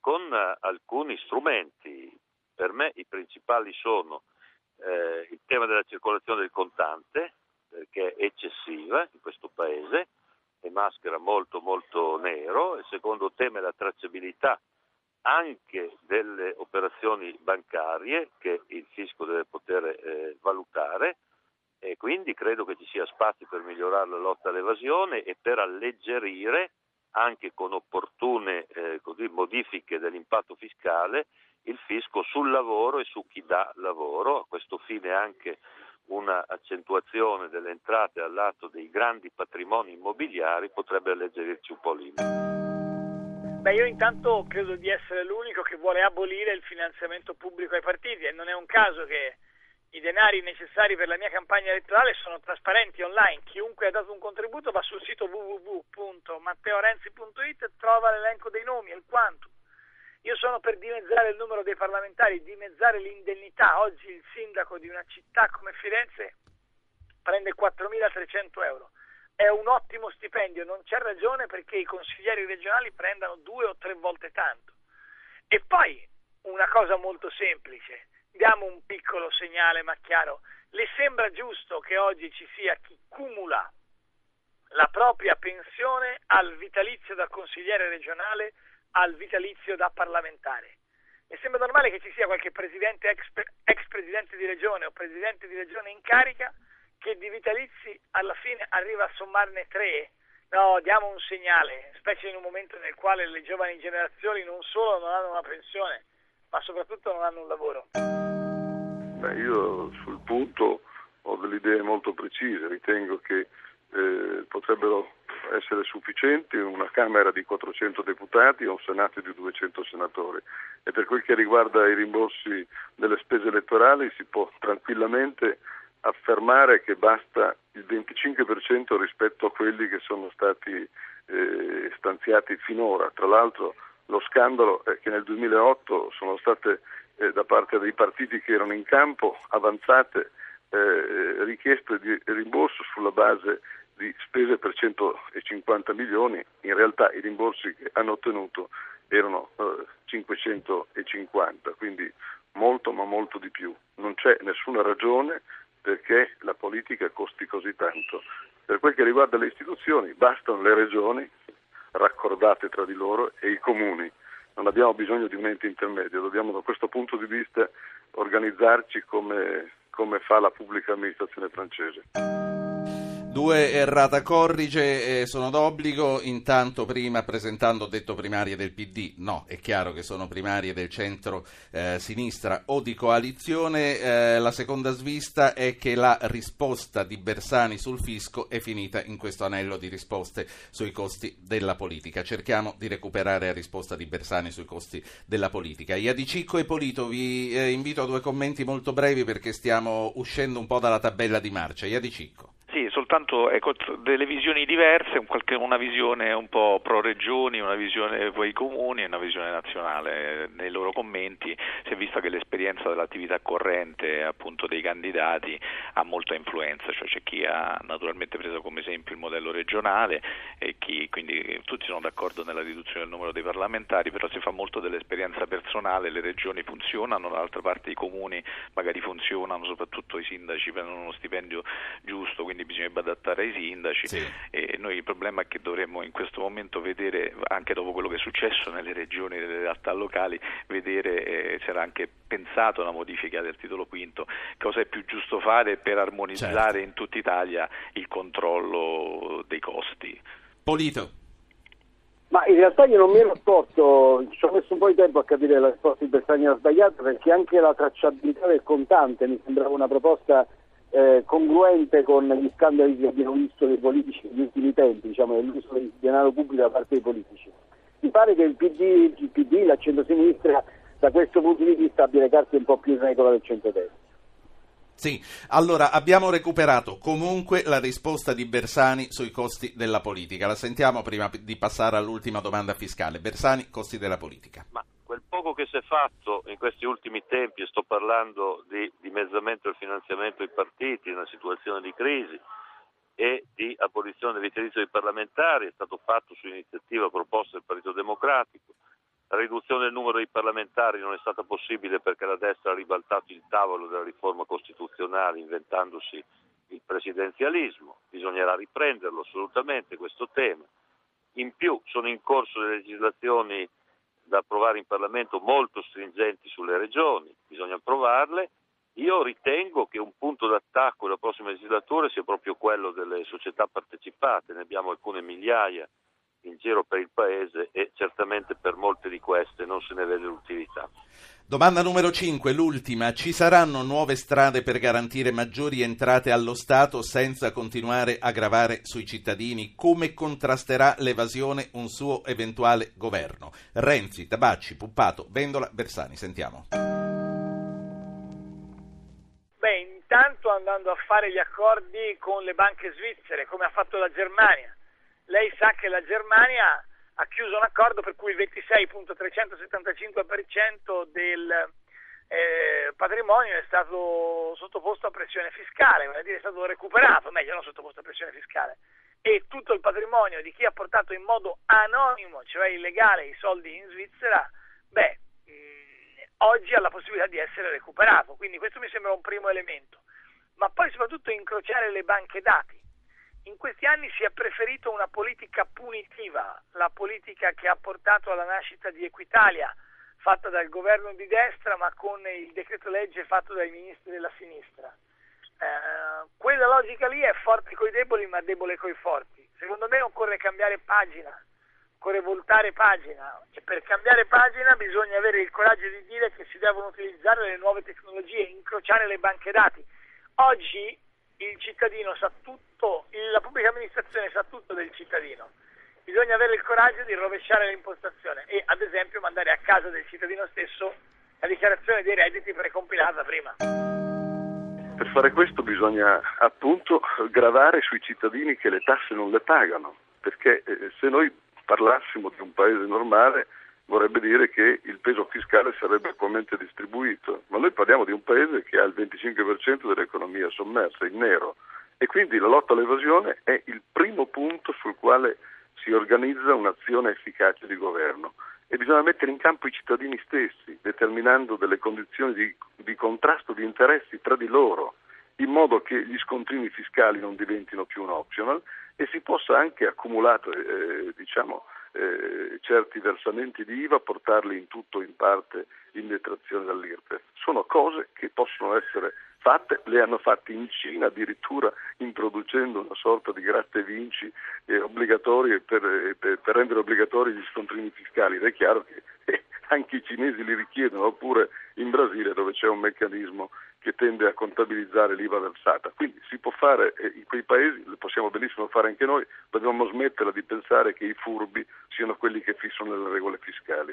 con eh, alcuni strumenti. Per me i principali sono eh, il tema della circolazione del contante, che è eccessiva in questo paese e maschera molto molto nero, il secondo tema è la tracciabilità anche delle operazioni bancarie che il fisco deve poter eh, valutare e quindi credo che ci sia spazio per migliorare la lotta all'evasione e per alleggerire anche con opportune eh, così, modifiche dell'impatto fiscale il fisco sul lavoro e su chi dà lavoro. A questo fine anche una accentuazione delle entrate al lato dei grandi patrimoni immobiliari potrebbe alleggerirci un po' l'IMU. Beh, io intanto credo di essere l'unico che vuole abolire il finanziamento pubblico ai partiti e non è un caso che i denari necessari per la mia campagna elettorale sono trasparenti online. Chiunque ha dato un contributo va sul sito www.matteorenzi.it e trova l'elenco dei nomi e il quantum. Io sono per dimezzare il numero dei parlamentari, dimezzare l'indennità. Oggi il sindaco di una città come Firenze prende 4.300 euro è un ottimo stipendio, non c'è ragione perché i consiglieri regionali prendano due o tre volte tanto. E poi una cosa molto semplice, diamo un piccolo segnale ma chiaro, le sembra giusto che oggi ci sia chi cumula la propria pensione al vitalizio da consigliere regionale al vitalizio da parlamentare. Le sembra normale che ci sia qualche presidente ex, ex presidente di regione o presidente di regione in carica che di vitalizi alla fine arriva a sommarne tre, no, diamo un segnale, specie in un momento nel quale le giovani generazioni non solo non hanno una pensione, ma soprattutto non hanno un lavoro. Beh, io sul punto ho delle idee molto precise, ritengo che eh, potrebbero essere sufficienti una Camera di 400 deputati o un Senato di 200 senatori e per quel che riguarda i rimborsi delle spese elettorali si può tranquillamente affermare che basta il 25% rispetto a quelli che sono stati eh, stanziati finora. Tra l'altro lo scandalo è che nel 2008 sono state eh, da parte dei partiti che erano in campo avanzate eh, richieste di rimborso sulla base di spese per 150 milioni, in realtà i rimborsi che hanno ottenuto erano 550, eh, quindi molto ma molto di più. Non c'è nessuna ragione perché la politica costi così tanto. Per quel che riguarda le istituzioni, bastano le regioni raccordate tra di loro e i comuni. Non abbiamo bisogno di un ente intermedio, dobbiamo da questo punto di vista organizzarci come, come fa la pubblica amministrazione francese. Due errata corrige eh, sono d'obbligo, intanto prima presentando detto primarie del PD, no, è chiaro che sono primarie del centro-sinistra eh, o di coalizione, eh, la seconda svista è che la risposta di Bersani sul fisco è finita in questo anello di risposte sui costi della politica. Cerchiamo di recuperare la risposta di Bersani sui costi della politica. Iadicicco e Polito vi eh, invito a due commenti molto brevi perché stiamo uscendo un po' dalla tabella di marcia. Iadicicco soltanto ecco, delle visioni diverse, una visione un po' pro regioni, una visione poi comuni e una visione nazionale. Nei loro commenti si è vista che l'esperienza dell'attività corrente appunto dei candidati ha molta influenza, cioè c'è chi ha naturalmente preso come esempio il modello regionale e chi quindi tutti sono d'accordo nella riduzione del numero dei parlamentari, però si fa molto dell'esperienza personale, le regioni funzionano, dall'altra parte i comuni magari funzionano, soprattutto i sindaci prendono uno stipendio giusto, quindi bisogna adattare ai sindaci sì. e noi il problema è che dovremmo in questo momento vedere, anche dopo quello che è successo nelle regioni e nelle realtà locali, vedere eh, c'era anche pensato una modifica del titolo quinto, cosa è più giusto fare per armonizzare certo. in tutta Italia il controllo dei costi. Polito. Ma in realtà io non mi ero accorto, ci ho messo un po' di tempo a capire la risposta di Bersani era sbagliata perché anche la tracciabilità del contante mi sembrava una proposta eh, congruente con gli scandali che abbiamo visto dei politici negli ultimi tempi, diciamo, dell'uso del denaro pubblico da parte dei politici. Mi pare che il PD, il PD la centrosinistra, da questo punto di vista abbia le carte un po' più in regola del centrodestra. Sì, allora abbiamo recuperato comunque la risposta di Bersani sui costi della politica. La sentiamo prima di passare all'ultima domanda fiscale. Bersani, costi della politica. Ma quel poco che si è fatto in questi ultimi tempi, sto parlando di dimezzamento del finanziamento ai partiti in una situazione di crisi e di abolizione del vitalizio dei parlamentari, è stato fatto su iniziativa proposta del Partito Democratico la riduzione del numero dei parlamentari non è stata possibile perché la destra ha ribaltato il tavolo della riforma costituzionale inventandosi il presidenzialismo, bisognerà riprenderlo assolutamente questo tema. In più sono in corso le legislazioni da approvare in Parlamento molto stringenti sulle regioni, bisogna approvarle. Io ritengo che un punto d'attacco della prossima legislatura sia proprio quello delle società partecipate, ne abbiamo alcune migliaia in giro per il paese e certamente per molte di queste non se ne vede l'utilità. Domanda numero 5, l'ultima. Ci saranno nuove strade per garantire maggiori entrate allo Stato senza continuare a gravare sui cittadini? Come contrasterà l'evasione un suo eventuale governo? Renzi, Tabacci, Puppato, Vendola, Bersani. Sentiamo. Beh, intanto andando a fare gli accordi con le banche svizzere, come ha fatto la Germania lei sa che la Germania ha chiuso un accordo per cui il 26.375% del eh, patrimonio è stato sottoposto a pressione fiscale, vale a dire è stato recuperato, meglio non sottoposto a pressione fiscale, e tutto il patrimonio di chi ha portato in modo anonimo, cioè illegale, i soldi in Svizzera, beh, mh, mm, oggi ha la possibilità di essere recuperato, quindi questo mi sembra un primo elemento, ma poi soprattutto incrociare le banche dati in questi anni si è preferito una politica punitiva, la politica che ha portato alla nascita di Equitalia, fatta dal governo di destra ma con il decreto legge fatto dai ministri della sinistra. Eh, quella logica lì è forte coi deboli ma debole coi forti. Secondo me occorre cambiare pagina, occorre voltare pagina e per cambiare pagina bisogna avere il coraggio di dire che si devono utilizzare le nuove tecnologie, incrociare le banche dati. Oggi il cittadino sa tutto, la pubblica amministrazione sa tutto del cittadino. Bisogna avere il coraggio di rovesciare l'impostazione e ad esempio mandare a casa del cittadino stesso la dichiarazione dei redditi precompilata prima. Per fare questo bisogna appunto gravare sui cittadini che le tasse non le pagano, perché eh, se noi parlassimo di un paese normale vorrebbe dire che il peso fiscale sarebbe equamente distribuito, ma noi parliamo di un paese che ha il 25% dell'economia sommersa, in nero, e quindi la lotta all'evasione è il primo punto sul quale si organizza un'azione efficace di governo. E bisogna mettere in campo i cittadini stessi, determinando delle condizioni di, di contrasto di interessi tra di loro, in modo che gli scontrini fiscali non diventino più un optional e si possa anche accumulare eh, diciamo, eh, certi versamenti di IVA, portarli in tutto o in parte in detrazione dall'IRPEF. Sono cose che possono essere fatte, le hanno fatte in Cina addirittura introducendo una sorta di gratte vinci eh, obbligatorie per, eh, per, per, rendere obbligatori gli scontrini fiscali ed è chiaro che eh, anche i cinesi li richiedono, oppure in Brasile dove c'è un meccanismo che tende a contabilizzare l'IVA versata. Quindi si può fare in quei paesi, lo possiamo benissimo fare anche noi, dobbiamo smettere di pensare che i furbi siano quelli che fissano le regole fiscali.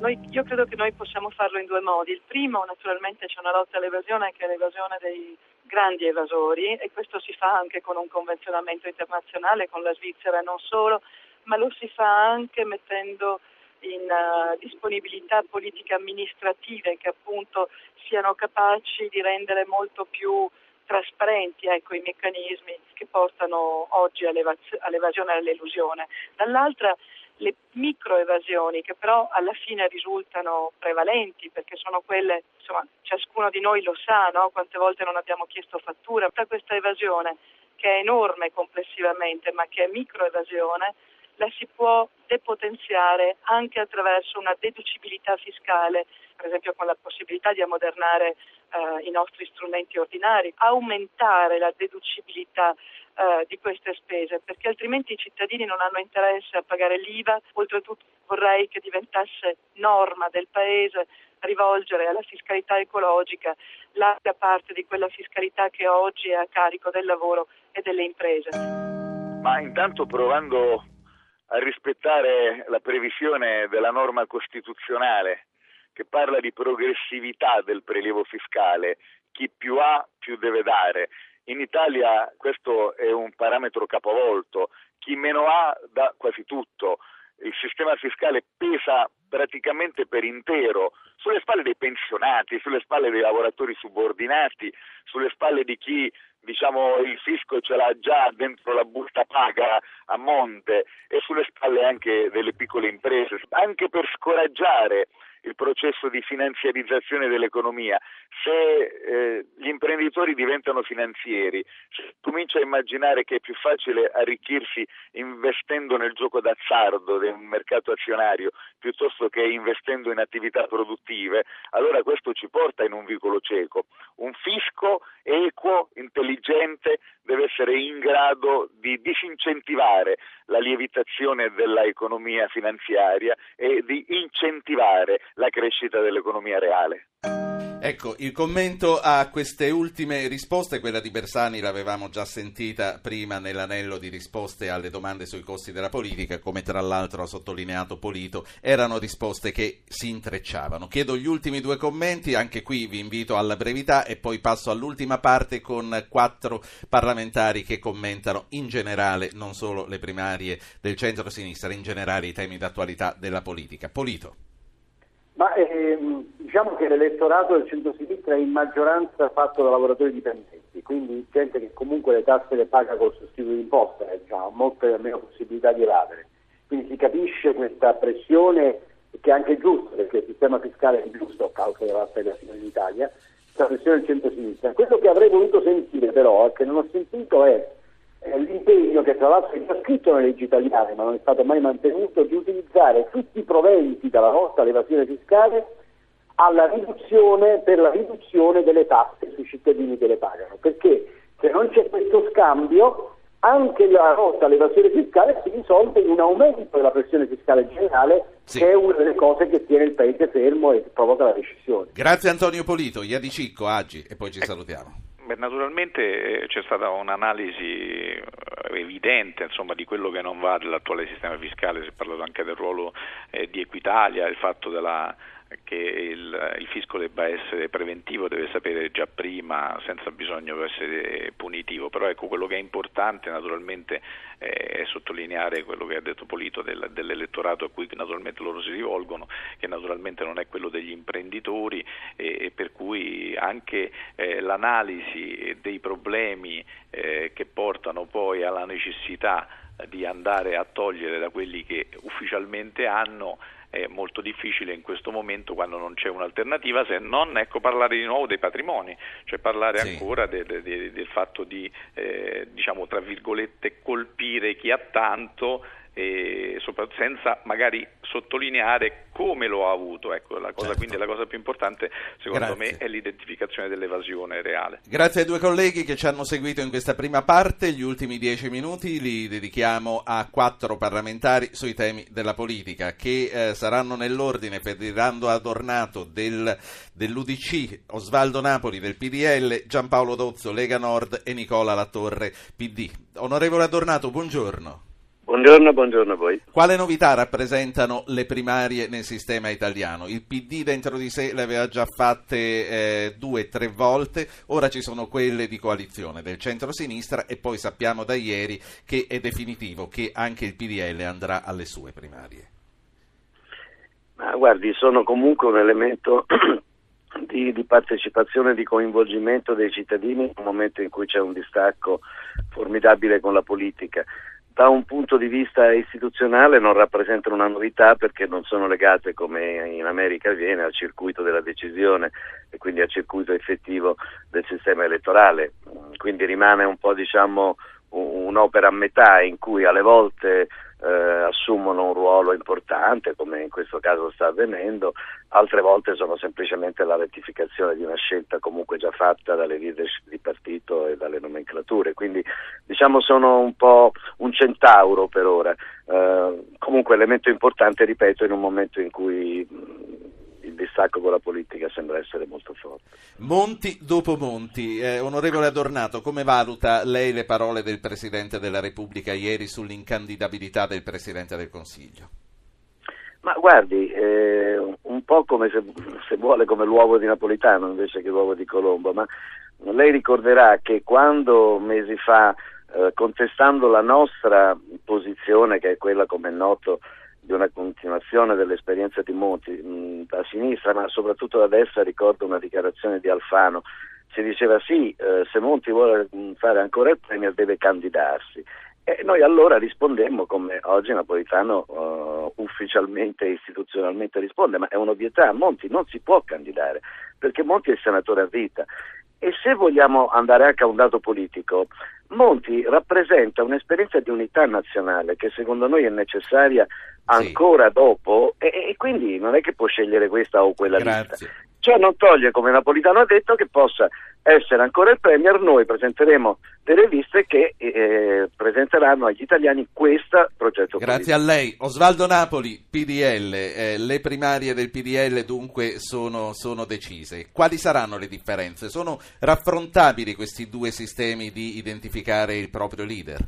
Noi, io credo che noi possiamo farlo in due modi. Il primo, naturalmente, c'è una lotta all'evasione che è l'evasione dei grandi evasori e questo si fa anche con un convenzionamento internazionale con la Svizzera e non solo, ma lo si fa anche mettendo in uh, disponibilità politiche amministrative che appunto siano capaci di rendere molto più trasparenti ecco, i meccanismi che portano oggi all'evasione e all'elusione. Dall'altra le microevasioni che però alla fine risultano prevalenti perché sono quelle, insomma, ciascuno di noi lo sa, no? quante volte non abbiamo chiesto fattura. Tutta questa evasione che è enorme complessivamente ma che è microevasione la si può depotenziare anche attraverso una deducibilità fiscale, per esempio con la possibilità di ammodernare eh, i nostri strumenti ordinari, aumentare la deducibilità eh, di queste spese, perché altrimenti i cittadini non hanno interesse a pagare l'IVA, oltretutto vorrei che diventasse norma del Paese rivolgere alla fiscalità ecologica larga parte di quella fiscalità che oggi è a carico del lavoro e delle imprese. Ma intanto provando a rispettare la previsione della norma costituzionale che parla di progressività del prelievo fiscale, chi più ha più deve dare. In Italia questo è un parametro capovolto, chi meno ha dà quasi tutto, il sistema fiscale pesa praticamente per intero sulle spalle dei pensionati, sulle spalle dei lavoratori subordinati, sulle spalle di chi diciamo il fisco ce l'ha già dentro la busta paga a monte e sulle spalle anche delle piccole imprese, anche per scoraggiare il processo di finanziarizzazione dell'economia. Se eh, gli imprenditori diventano finanzieri, si comincia a immaginare che è più facile arricchirsi investendo nel gioco d'azzardo del mercato azionario piuttosto che investendo in attività produttive, allora questo ci porta in un vicolo cieco. Un fisco equo, intelligente, deve essere in grado di disincentivare la lievitazione dell'economia finanziaria e di incentivare la crescita dell'economia reale. Ecco, il commento a queste ultime risposte, quella di Bersani l'avevamo già sentita prima nell'anello di risposte alle domande sui costi della politica, come tra l'altro ha sottolineato Polito, erano risposte che si intrecciavano. Chiedo gli ultimi due commenti, anche qui vi invito alla brevità e poi passo all'ultima parte con quattro parlamentari che commentano in generale non solo le primarie del centro-sinistra, in generale i temi d'attualità della politica. Polito. Ma ehm, diciamo che l'elettorato del centro-sinistra è in maggioranza fatto da lavoratori dipendenti, quindi gente che comunque le tasse le paga col sostituto di imposta, eh, diciamo, ha molte meno possibilità di evadere. Quindi si capisce questa pressione che è anche giusta, perché il sistema fiscale è giusto a causa della federazione in Italia, questa pressione del centro-sinistra. Quello che avrei voluto sentire però, che non ho sentito, è eh, l'impegno che tra l'altro è già scritto nelle leggi italiane ma non è stato mai mantenuto di utilizzare tutti i proventi dalla lotta all'evasione fiscale riduzione, per la riduzione delle tasse sui cittadini che le pagano perché se non c'è questo scambio anche la lotta all'evasione fiscale si risolve in un aumento della pressione fiscale generale sì. che è una delle cose che tiene il paese fermo e provoca la recessione. Grazie Antonio Polito, Iadi Cicco, Aggi e poi ci salutiamo. Beh, naturalmente eh, c'è stata un'analisi eh, evidente insomma, di quello che non va dell'attuale sistema fiscale, si è parlato anche del ruolo eh, di Equitalia, il fatto della che il, il, fisco debba essere preventivo, deve sapere già prima senza bisogno di essere punitivo, però ecco quello che è importante naturalmente è sottolineare quello che ha detto Polito del, dell'elettorato a cui naturalmente loro si rivolgono, che naturalmente non è quello degli imprenditori e, e per cui anche eh, l'analisi dei problemi eh, che portano poi alla necessità di andare a togliere da quelli che ufficialmente hanno è molto difficile in questo momento quando non c'è un'alternativa se non ecco, parlare di nuovo dei patrimoni, cioè parlare sì. ancora de, de, de, del fatto di eh, diciamo tra virgolette colpire chi ha tanto senza magari sottolineare come lo ha avuto. Ecco, la cosa, certo. Quindi la cosa più importante secondo Grazie. me è l'identificazione dell'evasione reale. Grazie ai due colleghi che ci hanno seguito in questa prima parte, gli ultimi dieci minuti li dedichiamo a quattro parlamentari sui temi della politica che eh, saranno nell'ordine Ferdinando Adornato del, dell'UDC, Osvaldo Napoli del PDL, Giampaolo Dozzo Lega Nord e Nicola Latorre PD. Onorevole Adornato, buongiorno. Buongiorno, buongiorno a voi. Quale novità rappresentano le primarie nel sistema italiano? Il PD dentro di sé le aveva già fatte eh, due o tre volte, ora ci sono quelle di coalizione del centro-sinistra e poi sappiamo da ieri che è definitivo che anche il PDL andrà alle sue primarie. Ma guardi, sono comunque un elemento di, di partecipazione di coinvolgimento dei cittadini in un momento in cui c'è un distacco formidabile con la politica da un punto di vista istituzionale non rappresentano una novità perché non sono legate come in America avviene al circuito della decisione e quindi al circuito effettivo del sistema elettorale. Quindi rimane un po' diciamo un'opera a metà in cui alle volte eh, assumono un ruolo importante, come in questo caso sta avvenendo, altre volte sono semplicemente la rettificazione di una scelta comunque già fatta dalle leadership di partito e dalle nomenclature, quindi diciamo sono un po' un centauro per ora, eh, comunque elemento importante, ripeto, in un momento in cui il distacco con la politica sembra essere molto forte. Monti dopo Monti, eh, onorevole Adornato, come valuta lei le parole del Presidente della Repubblica ieri sull'incandidabilità del Presidente del Consiglio? Ma guardi, eh, un po' come se, se, vuole come l'uovo di Napolitano invece che l'uovo di Colombo, ma lei ricorderà che quando mesi fa, eh, contestando la nostra posizione, che è quella come è noto di una continuazione dell'esperienza di Monti mh, a sinistra, ma soprattutto da destra ricordo una dichiarazione di Alfano. Si diceva sì, eh, se Monti vuole fare ancora il Premier deve candidarsi. E noi allora rispondemmo come oggi Napolitano uh, ufficialmente e istituzionalmente risponde, ma è un'ovvietà, Monti non si può candidare perché Monti è senatore a vita e se vogliamo andare anche a un dato politico, Monti rappresenta un'esperienza di unità nazionale che secondo noi è necessaria ancora sì. dopo e, e, quindi non è che può scegliere questa o quella Grazie. lista. Ciò non toglie, come Napolitano ha detto, che possa essere ancora il Premier. Noi presenteremo delle liste che eh, presenteranno agli italiani questo progetto Grazie politico. a lei. Osvaldo Napoli, PDL. Eh, le primarie del PDL dunque sono, sono decise. Quali saranno le differenze? Sono raffrontabili questi due sistemi di identificare il proprio leader?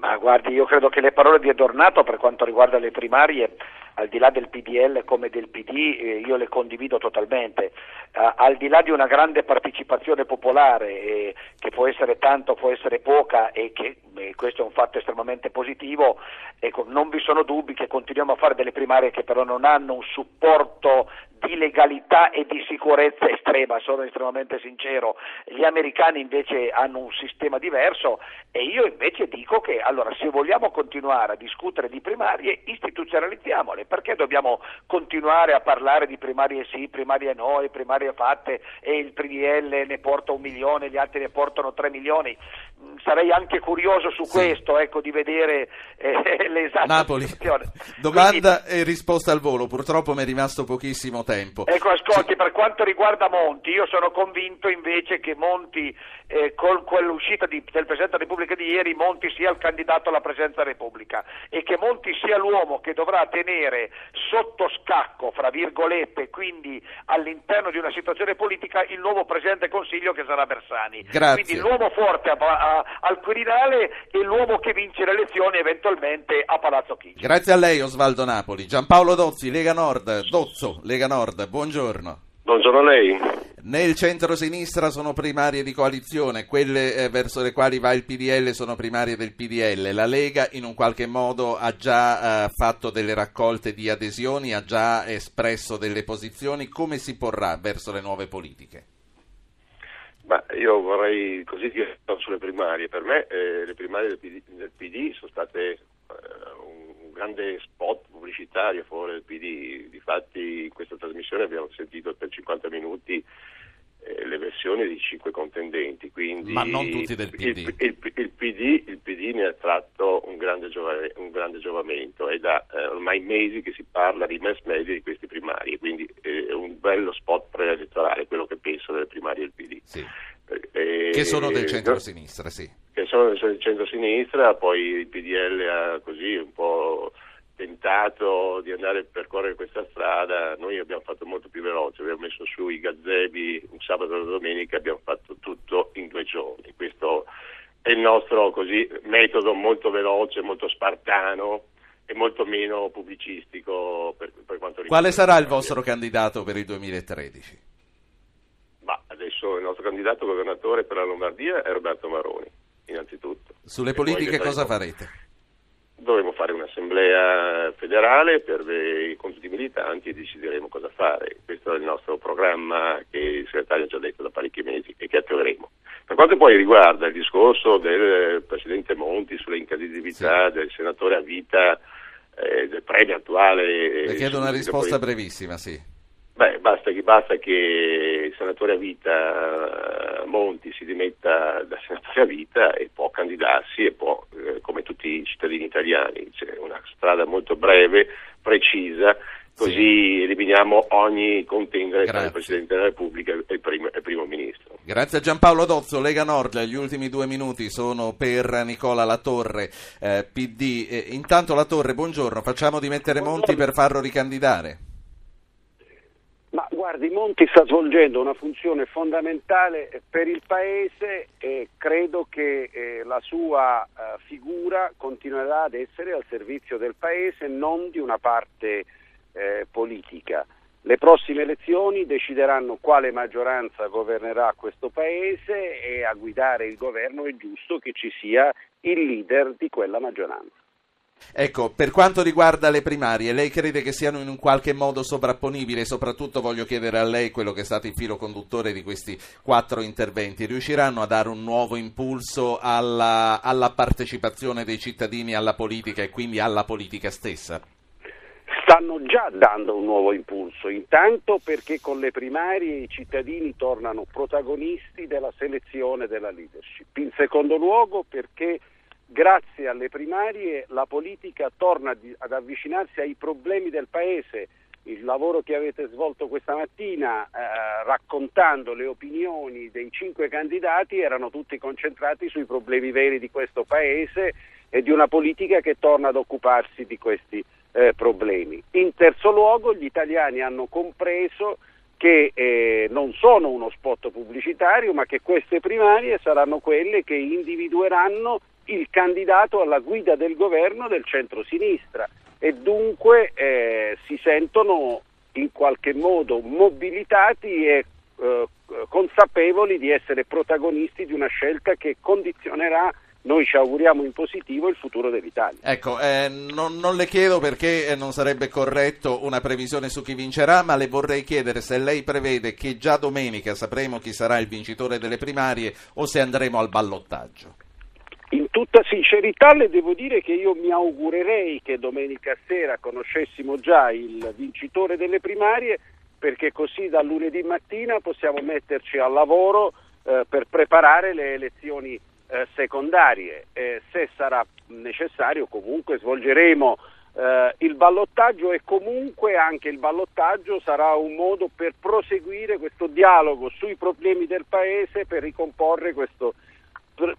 Ma guardi, io credo che le parole di Adornato per quanto riguarda le primarie, al di là del PDL come del PD, eh, io le condivido totalmente. Uh, al di là di una grande partecipazione popolare, eh, che può essere tanto, può essere poca, e che eh, questo è un fatto estremamente positivo, ecco, non vi sono dubbi che continuiamo a fare delle primarie che però non hanno un supporto di legalità e di sicurezza estrema, sono estremamente sincero. Gli americani invece hanno un sistema diverso e io invece dico che allora se vogliamo continuare a discutere di primarie istituzionalizziamole, perché dobbiamo continuare a parlare di primarie sì, primarie no, e primarie fatte e il PDL ne porta un milione, gli altri ne portano tre milioni. Mm, sarei anche curioso su sì. questo, ecco, di vedere eh, l'esatta Napoli. situazione. Domanda Quindi, e risposta al volo, purtroppo mi è rimasto pochissimo tempo. Ecco, ascolti, per quanto riguarda Monti, io sono convinto invece che Monti, eh, con quell'uscita di, del Presidente della Repubblica di ieri, Monti sia il candidato alla Presidenza della Repubblica e che Monti sia l'uomo che dovrà tenere sotto scacco, fra virgolette, quindi all'interno di una situazione politica, il nuovo Presidente del Consiglio che sarà Bersani. Grazie. Quindi l'uomo forte a, a, al Quirinale e l'uomo che vince le elezioni eventualmente a Palazzo Chigi. Grazie a lei Osvaldo Napoli. Giampaolo Dozzi, Lega Nord, Dozzo, Lega Nord, buongiorno. Buongiorno a lei. Nel centro-sinistra sono primarie di coalizione, quelle eh, verso le quali va il PDL sono primarie del PDL. La Lega in un qualche modo ha già eh, fatto delle raccolte di adesioni, ha già espresso delle posizioni. Come si porrà verso le nuove politiche? Ma io vorrei così dire sulle primarie. Per me eh, le primarie del PD, del PD sono state eh, un grande spot pubblicitario a favore del PD. Difatti in questa trasmissione abbiamo sentito per 50 minuti eh, le versioni di cinque contendenti. Quindi Ma non tutti del PD. Il, il, il, PD, il PD ne ha tratto un grande, giova, un grande giovamento. È da eh, ormai mesi che si parla di mass media di queste primarie, quindi eh, è un bello spot preelettorale quello che penso delle primarie del PD. Sì. Eh, che sono del centro-sinistra, sì. Che sono del centro-sinistra, poi il PDL ha così un po' tentato di andare a percorrere questa strada, noi abbiamo fatto molto più veloce, abbiamo messo su i gazebi un sabato e una domenica, abbiamo fatto tutto in due giorni. Questo è il nostro così, metodo molto veloce, molto spartano e molto meno pubblicistico per, per quanto riguarda. Quale sarà il vostro candidato per il 2013? Ma adesso il nostro candidato governatore per la Lombardia è Roberto Maroni, innanzitutto. Sulle politiche cosa farete? Dovremo fare un'assemblea federale per i conti militanti e decideremo cosa fare. Questo è il nostro programma che il segretario ha già detto da parecchi mesi e che attueremo. Per quanto poi riguarda il discorso del Presidente Monti sulle incandidabilità sì. del senatore a vita, eh, del premio attuale... Le chiedo una risposta poi... brevissima, sì. Beh, basta che, basta che, il senatore a vita eh, Monti si dimetta da senatore a vita e può candidarsi e può, eh, come tutti i cittadini italiani, c'è una strada molto breve, precisa, così sì. eliminiamo ogni contendere tra il Presidente della Repubblica e il, primo, il primo Ministro. Grazie a Giampaolo Dozzo, Lega Nord, gli ultimi due minuti sono per Nicola Latorre, eh, PD. Eh, intanto Latorre, buongiorno, facciamo di mettere Monti per farlo ricandidare. Guardi, Monti sta svolgendo una funzione fondamentale per il Paese e credo che eh, la sua eh, figura continuerà ad essere al servizio del Paese, non di una parte eh, politica. Le prossime elezioni decideranno quale maggioranza governerà questo Paese e a guidare il governo è giusto che ci sia il leader di quella maggioranza. Ecco, per quanto riguarda le primarie, lei crede che siano in un qualche modo sovrapponibili? Soprattutto voglio chiedere a lei quello che è stato il filo conduttore di questi quattro interventi. Riusciranno a dare un nuovo impulso alla, alla partecipazione dei cittadini alla politica e quindi alla politica stessa? stanno già dando un nuovo impulso, intanto perché con le primarie i cittadini tornano protagonisti della selezione della leadership, in secondo luogo perché grazie alle primarie la politica torna ad avvicinarsi ai problemi del Paese. Il lavoro che avete svolto questa mattina eh, raccontando le opinioni dei cinque candidati erano tutti concentrati sui problemi veri di questo Paese e di una politica che torna ad occuparsi di questi eh, problemi. In terzo luogo gli italiani hanno compreso che eh, non sono uno spot pubblicitario, ma che queste primarie saranno quelle che individueranno il candidato alla guida del governo del centro-sinistra e dunque eh, si sentono in qualche modo mobilitati e eh, consapevoli di essere protagonisti di una scelta che condizionerà noi ci auguriamo in positivo il futuro dell'Italia. Ecco, eh, non, non, le chiedo perché eh, non sarebbe corretto una previsione su chi vincerà, ma le vorrei chiedere se lei prevede che già domenica sapremo chi sarà il vincitore delle primarie o se andremo al ballottaggio. In tutta sincerità le devo dire che io mi augurerei che domenica sera conoscessimo già il vincitore delle primarie perché così da lunedì mattina possiamo metterci al lavoro eh, per preparare le elezioni eh, secondarie. Eh, se sarà necessario comunque svolgeremo eh, il ballottaggio e comunque anche il ballottaggio sarà un modo per proseguire questo dialogo sui problemi del Paese, per ricomporre questo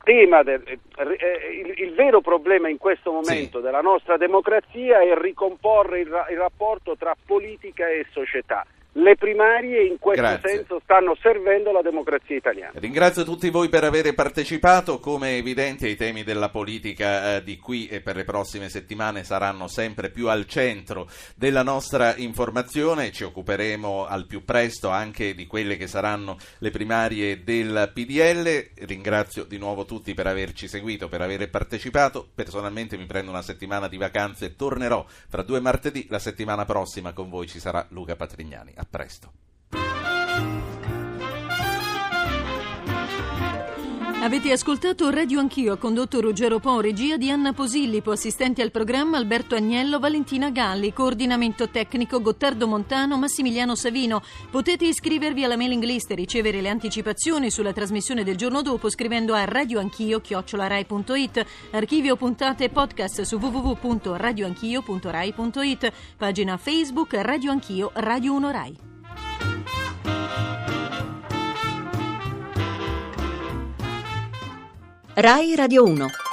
tema, del, eh, eh, il, il, vero problema in questo momento sì. della nostra democrazia è ricomporre il, il rapporto tra politica e società le primarie in questo Grazie. senso stanno servendo la democrazia italiana. Ringrazio tutti voi per aver partecipato, come è evidente i temi della politica eh, di qui e per le prossime settimane saranno sempre più al centro della nostra informazione, ci occuperemo al più presto anche di quelle che saranno le primarie del PDL, ringrazio di nuovo tutti per averci seguito, per aver partecipato, personalmente mi prendo una settimana di vacanze e tornerò fra due martedì, la settimana prossima con voi ci sarà Luca Patrignani. A presto. Avete ascoltato Radio Anch'io, condotto Ruggero Po, regia di Anna Posillipo, assistenti al programma Alberto Agnello, Valentina Galli, coordinamento tecnico Gottardo Montano, Massimiliano Savino. Potete iscrivervi alla mailing list e ricevere le anticipazioni sulla trasmissione del giorno dopo scrivendo a radioanchio.it, archivio puntate e podcast su www.radioanchio.rai.it, pagina Facebook Radio Anch'io, Radio 1 Rai. Rai Radio 1